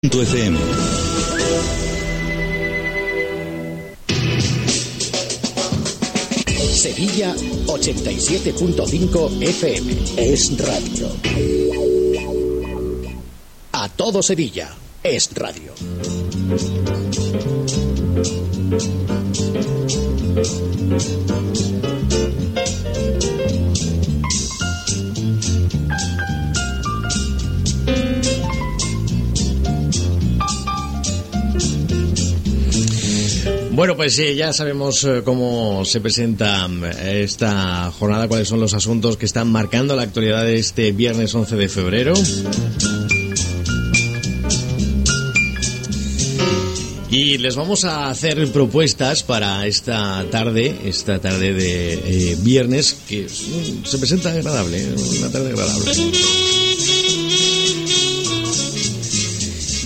FM. Sevilla 87.5 FM. Es radio. A todo Sevilla. Es radio. Bueno, pues sí, ya sabemos eh, cómo se presenta eh, esta jornada, cuáles son los asuntos que están marcando la actualidad de este viernes 11 de febrero. Y les vamos a hacer propuestas para esta tarde, esta tarde de eh, viernes, que mm, se presenta agradable, una tarde agradable.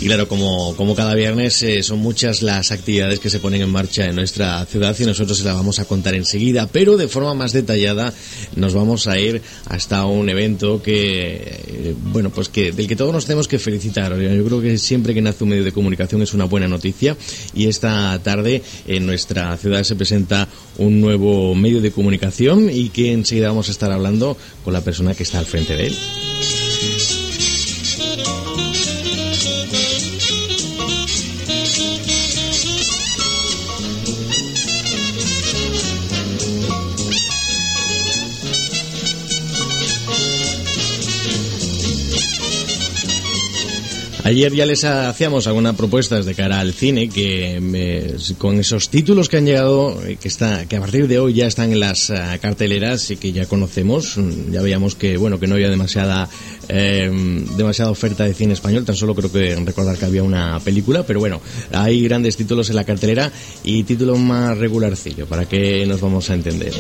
Y claro, como, como cada viernes, eh, son muchas las actividades que se ponen en marcha en nuestra ciudad y nosotros se las vamos a contar enseguida, pero de forma más detallada nos vamos a ir hasta un evento que, eh, bueno, pues que del que todos nos tenemos que felicitar. Yo creo que siempre que nace un medio de comunicación es una buena noticia y esta tarde en nuestra ciudad se presenta un nuevo medio de comunicación y que enseguida vamos a estar hablando con la persona que está al frente de él. Ayer ya les hacíamos algunas propuestas de cara al cine que con esos títulos que han llegado, eh, que está, que a partir de hoy ya están en las eh, carteleras y que ya conocemos, ya veíamos que bueno que no había demasiada eh, demasiada oferta de cine español, tan solo creo que recordar que había una película, pero bueno, hay grandes títulos en la cartelera y títulos más regularcillo, para que nos vamos a entender.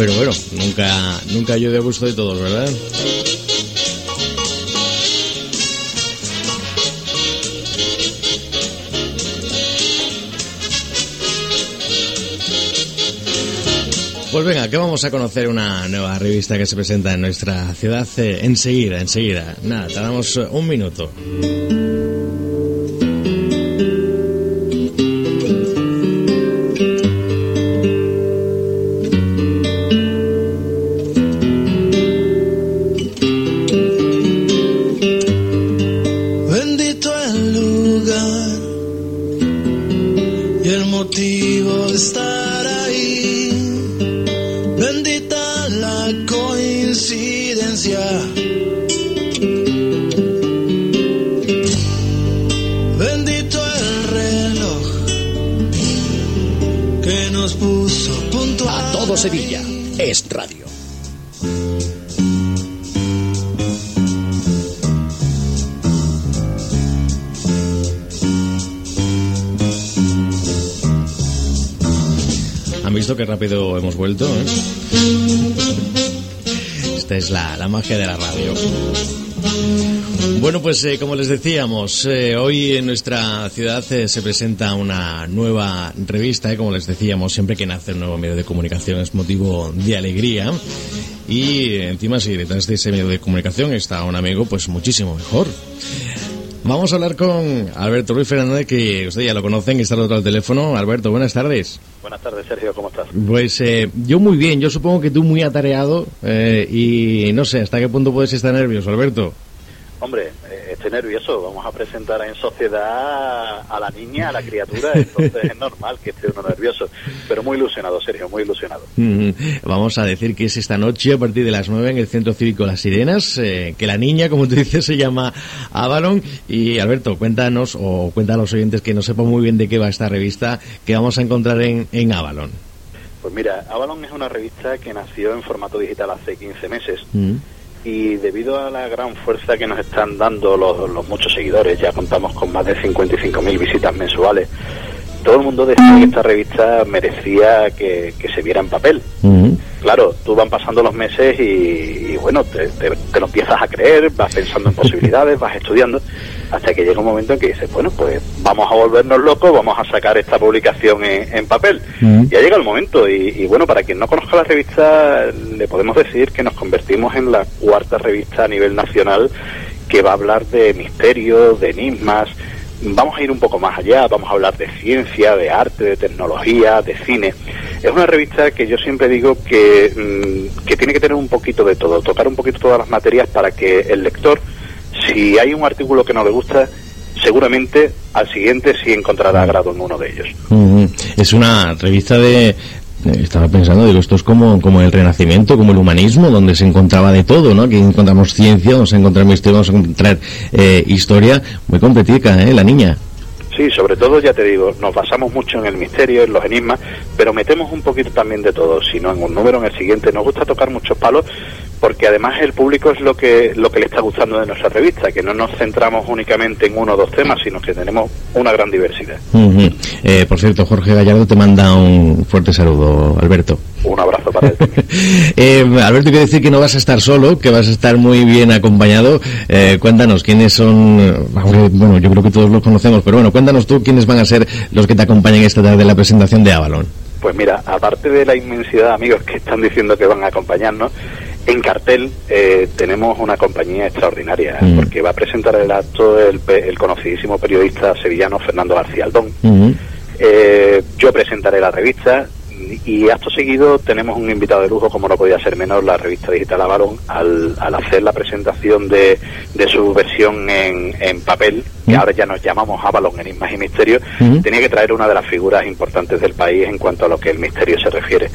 Pero bueno, nunca, nunca yo de gusto de todos, ¿verdad? Pues venga, que vamos a conocer una nueva revista que se presenta en nuestra ciudad eh, enseguida, enseguida. Nada, tardamos eh, un minuto. Rápido hemos vuelto. ¿eh? Esta es la, magia de la radio. Bueno, pues eh, como les decíamos, eh, hoy en nuestra ciudad se presenta una nueva revista, como les decíamos, siempre que nace un nuevo medio de comunicación es motivo de alegría. Y encima si detrás de ese medio de comunicación está un amigo, pues muchísimo mejor. Vamos a hablar con Alberto Ruiz Fernández, que ustedes ya lo conocen, que está al otro al teléfono. Alberto, buenas tardes. Buenas tardes, Sergio, ¿cómo estás? Pues eh, yo muy bien, yo supongo que tú muy atareado eh, y no sé, ¿hasta qué punto puedes estar nervioso, Alberto? Hombre, esté nervioso. Vamos a presentar en sociedad a la niña, a la criatura, entonces es normal que esté uno nervioso. Pero muy ilusionado, Sergio, muy ilusionado. Vamos a decir que es esta noche a partir de las 9 en el Centro Cívico Las Sirenas, eh, que la niña, como tú dices, se llama Avalon. Y Alberto, cuéntanos, o cuenta a los oyentes que no sepan muy bien de qué va esta revista, que vamos a encontrar en, en Avalon. Pues mira, Avalon es una revista que nació en formato digital hace 15 meses Mm. Y debido a la gran fuerza que nos están dando los, los muchos seguidores, ya contamos con más de 55.000 visitas mensuales, todo el mundo decía que esta revista merecía que, que se viera en papel. Claro, tú van pasando los meses y, y bueno, te, te- te lo empiezas a creer, vas pensando en posibilidades, vas estudiando, hasta que llega un momento en que dices, bueno, pues vamos a volvernos locos, vamos a sacar esta publicación en, en papel. Mm. Ya llega el momento y, y bueno, para quien no conozca la revista, le podemos decir que nos convertimos en la cuarta revista a nivel nacional que va a hablar de misterios, de enigmas. Vamos a ir un poco más allá, vamos a hablar de ciencia, de arte, de tecnología, de cine. Es una revista que yo siempre digo que, mm, que tiene que tener un poquito de todo, tocar un poquito todas las materias para que el lector, si hay un artículo que no le gusta, seguramente al siguiente sí encontrará agrado en uno de ellos. Mm. Es una revista de... Estaba pensando, digo, esto es como, como el Renacimiento, como el humanismo, donde se encontraba de todo, ¿no? Aquí encontramos ciencia, vamos a encontrar misterio, vamos a encontrar eh, historia. Muy completica, ¿eh? La niña. Sí, sobre todo, ya te digo, nos basamos mucho en el misterio, en los enigmas, pero metemos un poquito también de todo, si no en un número, en el siguiente. Nos gusta tocar muchos palos porque además el público es lo que lo que le está gustando de nuestra revista, que no nos centramos únicamente en uno o dos temas, sino que tenemos una gran diversidad. Eh, por cierto, Jorge Gallardo te manda un fuerte saludo, Alberto. Un abrazo para él. Eh, Alberto, quiero decir que no vas a estar solo, que vas a estar muy bien acompañado. Eh, cuéntanos quiénes son, bueno, yo creo que todos los conocemos, pero bueno, cuéntanos tú quiénes van a ser los que te acompañen esta tarde en la presentación de Avalon. Pues mira, aparte de la inmensidad de amigos que están diciendo que van a acompañarnos, en cartel eh, tenemos una compañía extraordinaria, Mm. porque va a presentar el acto el, el conocidísimo periodista sevillano Fernando García Aldón. Ujú. Eh, yo presentaré la revista y acto seguido tenemos un invitado de lujo, como no podía ser menos, la revista digital Avalon, al, al hacer la presentación de, de su versión en, en papel, que ahora ya nos llamamos Avalon Enigmas y Misterios, tenía que traer una de las figuras importantes del país en cuanto a lo que el misterio se refiere.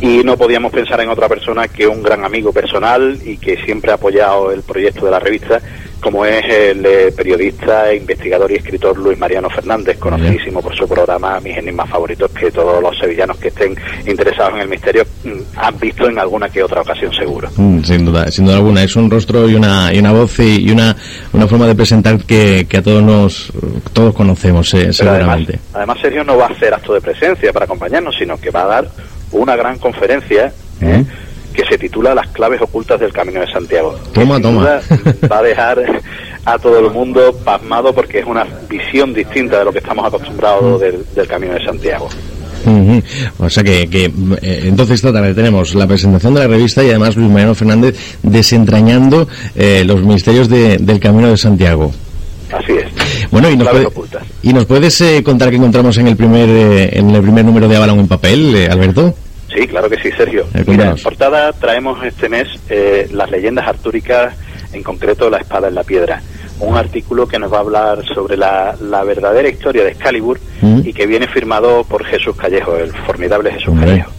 Y no podíamos pensar en otra persona que un gran amigo personal y que siempre ha apoyado el proyecto de la revista, como es el eh, periodista, investigador y escritor Luis Mariano Fernández, conocidísimo por su programa Mis Enigmas Favoritos, que todos los sevillanos que estén interesados en el misterio mm, han visto en alguna que otra ocasión seguro. Mm, Sin duda, sin duda alguna. Es un rostro y una, y una voz y, y una, una forma de presentar que, que todos nos, todos conocemos, eh, además, seguramente. además Sergio no va a hacer acto de presencia para acompañarnos, sino que va a dar una gran conferencia ¿eh? Mm. que se titula Las claves ocultas del Camino de Santiago. Toma, toma. va a dejar a todo el mundo pasmado porque es una visión distinta de lo que estamos Mm. acostumbrados del, del Camino de Santiago. Ujú. O sea que, que, eh, entonces esta tarde tenemos la presentación de la revista y además Luis Mariano Fernández desentrañando eh, los misterios de- del Camino de Santiago. Así es. Bueno, y nos, puede- y nos puedes eh, contar qué encontramos en el primer eh, en el primer número de Avalon en papel, eh, Alberto. Sí, claro que sí, Sergio. Mira, en portada traemos este mes eh, las leyendas artúricas, en concreto la espada en la piedra. Un artículo que nos va a hablar sobre la, la verdadera historia de Excalibur Mm. y que viene firmado por Jesús Callejo, el formidable Jesús Hombre. Callejo.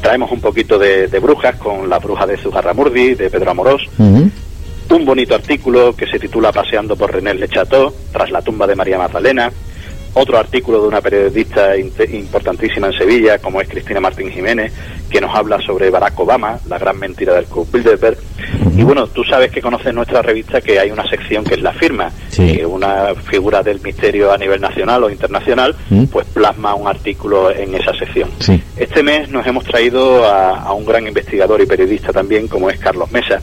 Traemos un poquito de, de brujas con la bruja de Zugarramurdi, de Pedro Amorós. Ujú. Un bonito artículo que se titula Paseando por René Le Chateau, tras la tumba de María Magdalena. Otro artículo de una periodista importantísima en Sevilla, como es Cristina Martín Jiménez, que nos habla sobre Barack Obama, la gran mentira del Club Bilderberg. Y bueno, tú sabes que conoces nuestra revista que hay una sección que es la firma, Sí. que una figura del misterio a nivel nacional o internacional, Mm. pues plasma un artículo en esa sección. Sí. Este mes nos hemos traído a, a un gran investigador y periodista también, como es Carlos Mesa,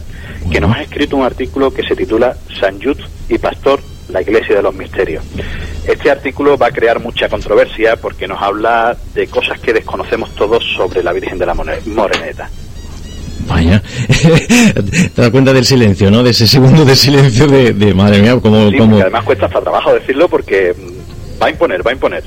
que nos ha escrito un artículo que se titula San Yud y Pastor, la Iglesia de los Misterios. Este artículo va a crear mucha controversia porque nos habla de cosas que desconocemos todos sobre la Virgen de la More- Moreneta. Vaya, te das cuenta del silencio, ¿no? De ese segundo de silencio de, de madre mía, como, Sí, como, porque además cuesta hasta trabajo decirlo porque va a imponer, va a imponer.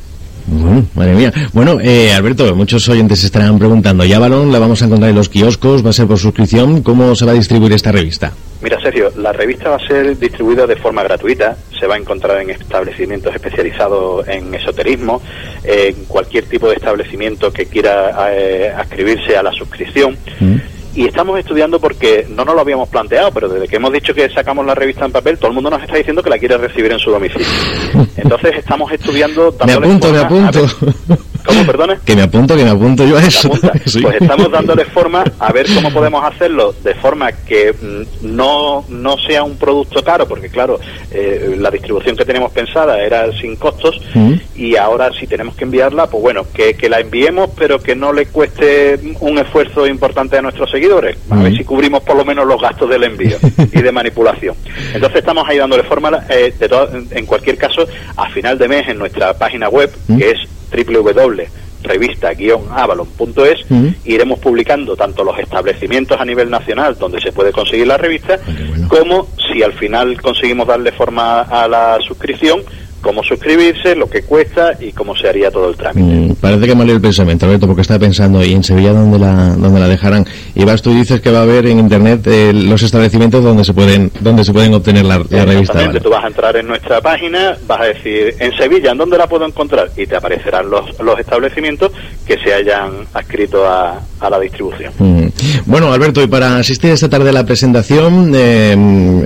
Bueno, madre mía. Bueno, eh, Alberto, muchos oyentes estarán preguntando, ¿ya Balón la vamos a encontrar en los kioscos? ¿Va a ser por suscripción? ¿Cómo se va a distribuir esta revista? Mira, Sergio, la revista va a ser distribuida de forma gratuita, se va a encontrar en establecimientos especializados en esoterismo, en cualquier tipo de establecimiento que quiera eh, adscribirse a la suscripción. ¿Mm? Y estamos estudiando porque no nos lo habíamos planteado, pero desde que hemos dicho que sacamos la revista en papel, todo el mundo nos está diciendo que la quiere recibir en su domicilio. Entonces estamos estudiando... Me apunto, me a apunto. ver- ¿Cómo, perdone? Que me apunto, que me apunto yo a eso. Pues estamos dándole forma a ver cómo podemos hacerlo de forma que mm, no, no sea un producto caro, porque claro, eh, la distribución que tenemos pensada era sin costos mm. y ahora si tenemos que enviarla, pues bueno, que, que, la enviemos, pero que no le cueste un esfuerzo importante a nuestros seguidores. A ver mm. si cubrimos por lo menos los gastos del envío y de manipulación. Entonces estamos ahí dándole forma, eh, de en cualquier caso, a final de mes en nuestra página web, que es www.revista-avalon.es iremos publicando tanto los establecimientos a nivel nacional donde se puede conseguir la revista, ah, como si al final conseguimos darle forma a la suscripción, cómo suscribirse, lo que cuesta y cómo se haría todo el trámite. Mm, parece que me el pensamiento, Alberto, porque estaba pensando, ¿y en Sevilla dónde la, dónde la dejarán? Y vas tú dices que va a haber en Internet eh, los establecimientos donde se pueden donde se pueden obtener la, revista. Tú vas a entrar en nuestra página, vas a decir, en Sevilla, ¿en dónde la puedo encontrar? Y te aparecerán los, los establecimientos que se hayan adscrito a, a la distribución. Mm. Bueno, Alberto, y para asistir esta tarde a la presentación, eh,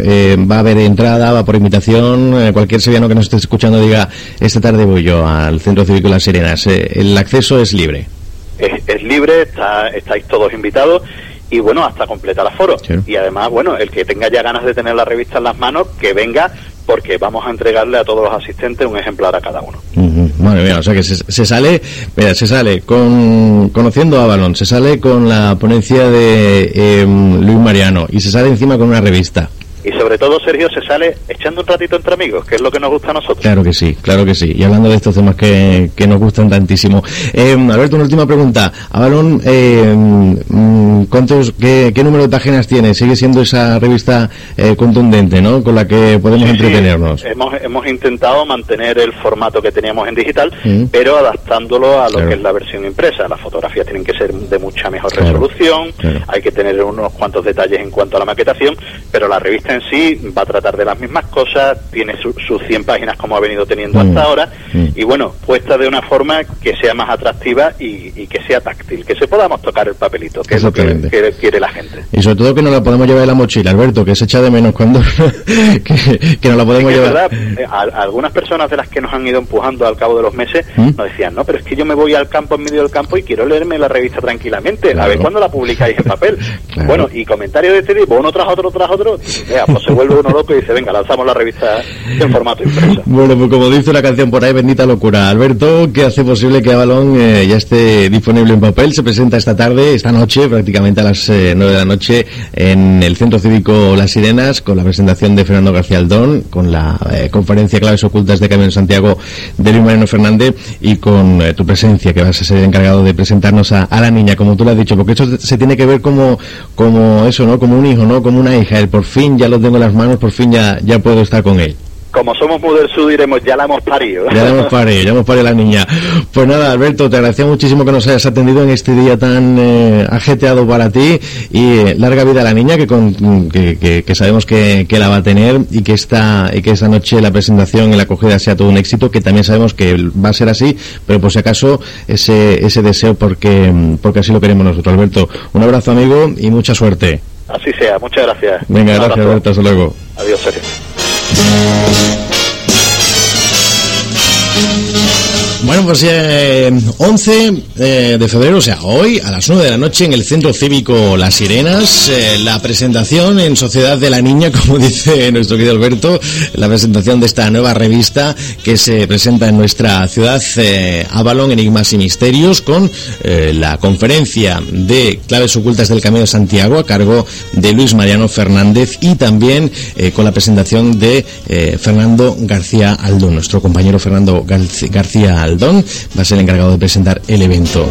eh, va a haber entrada, va por invitación, cualquier sevillano que nos esté escuchando diga, esta tarde voy yo al Centro Cívico Las Sirenas, eh, el acceso es libre. Es, libre, está, estáis todos invitados y bueno, hasta completar aforo. Y además, bueno, el que tenga ya ganas de tener la revista en las manos, que venga porque vamos a entregarle a todos los asistentes un ejemplar a cada uno. Madre o sea que se, sale, mira, se sale con conociendo a Balón, se sale con la ponencia de em, Luis Mariano y se sale encima con una revista y sobre todo Sergio se sale echando un ratito entre amigos, que es lo que nos gusta a nosotros. Claro que sí, claro que sí. Y hablando de estos temas que, que nos gustan tantísimo. Eh, Alberto, una última pregunta. Avalon, eh, mm, ¿cuántos, qué, número de páginas tiene? Sigue siendo esa revista eh, contundente, ¿no? Con la que podemos entretenernos. Hemos, hemos intentado mantener el formato que teníamos en digital, mm. pero adaptándolo a lo que es la versión impresa. Las fotografías tienen que ser de mucha mejor resolución, hay que tener unos cuantos detalles en cuanto a la maquetación, pero la revista en sí va a tratar de las mismas cosas, tiene sus 100 páginas como ha venido teniendo hasta mm. ahora, mm. y bueno, puesta de una forma que sea más atractiva y, que sea táctil, que se podamos tocar el papelito, que es lo que, quiere la gente. Y sobre todo que no la podemos llevar en la mochila, Alberto, que se echa de menos cuando que, no la podemos llevar. Verdad, eh, algunas personas de las que nos han ido empujando al cabo de los meses ¿Mm? nos decían, no, pero es que yo me voy al campo en medio del campo y quiero leerme la revista tranquilamente, a ver cuándo la publicáis en papel. Bueno, y comentarios de este tipo, uno tras otro, tras otro, pues se vuelve uno loco y dice, venga, lanzamos la revista en formato impreso. Bueno, pues como dice la canción por ahí, bendita locura. Alberto, ¿qué hace posible que Avalon eh, ya esté disponible en papel, se presenta esta tarde, esta noche, prácticamente a las eh, nueve de la noche, en el Centro Cívico Las Sirenas, con la presentación de Fernando García Aldón, con la eh, conferencia Claves Ocultas de Camino Santiago de Luis Mariano Fernández y con tu presencia, que vas a ser encargado de presentarnos a, a, la niña, como tú lo has dicho, porque eso se tiene que ver como, como eso, ¿no? Como un hijo, ¿no? Como una hija. El por fin ya lo tengo en las manos, por fin ya, ya puedo estar con él como somos muy del sur, diremos, ya la hemos parido. Ya la hemos parido, ya hemos parido la niña. Pues nada, Alberto, te agradecía muchísimo que nos hayas atendido en este día tan eh, ajeteado para ti y eh, larga vida a la niña, que, con, que, que, sabemos que, que, la va a tener y que, esta, y que esta noche la presentación y la acogida sea todo un éxito, que también sabemos que va a ser así, pero por si acaso ese, ese deseo porque, porque así lo queremos nosotros. Alberto, un abrazo amigo y mucha suerte. Así sea, muchas gracias. Venga, gracias Alberto, hasta luego. Adiós, Sergio. Bueno, pues eh, 11 eh, de febrero, o sea, hoy a las 9 de la noche en el Centro Cívico Las Sirenas, eh, la presentación en Sociedad de la Niña, como dice nuestro querido Alberto, la presentación de esta nueva revista que se presenta en nuestra ciudad, eh, Avalon, Enigmas y Misterios, con la conferencia de Claves Ocultas del Camino de Santiago a cargo de Luis Mariano Fernández y también con la presentación de Fernando García Aldón, nuestro compañero Fernando García Aldón va a ser el encargado de presentar el evento.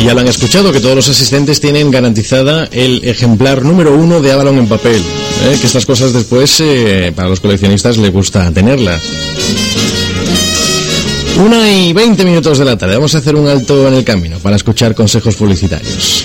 Y ya lo han escuchado, que todos los asistentes tienen garantizada el ejemplar número uno de Avalon en papel. ¿eh? Que estas cosas después, eh, para los coleccionistas, les gusta tenerlas. Una y veinte minutos de la tarde. Vamos a hacer un alto en el camino para escuchar consejos publicitarios.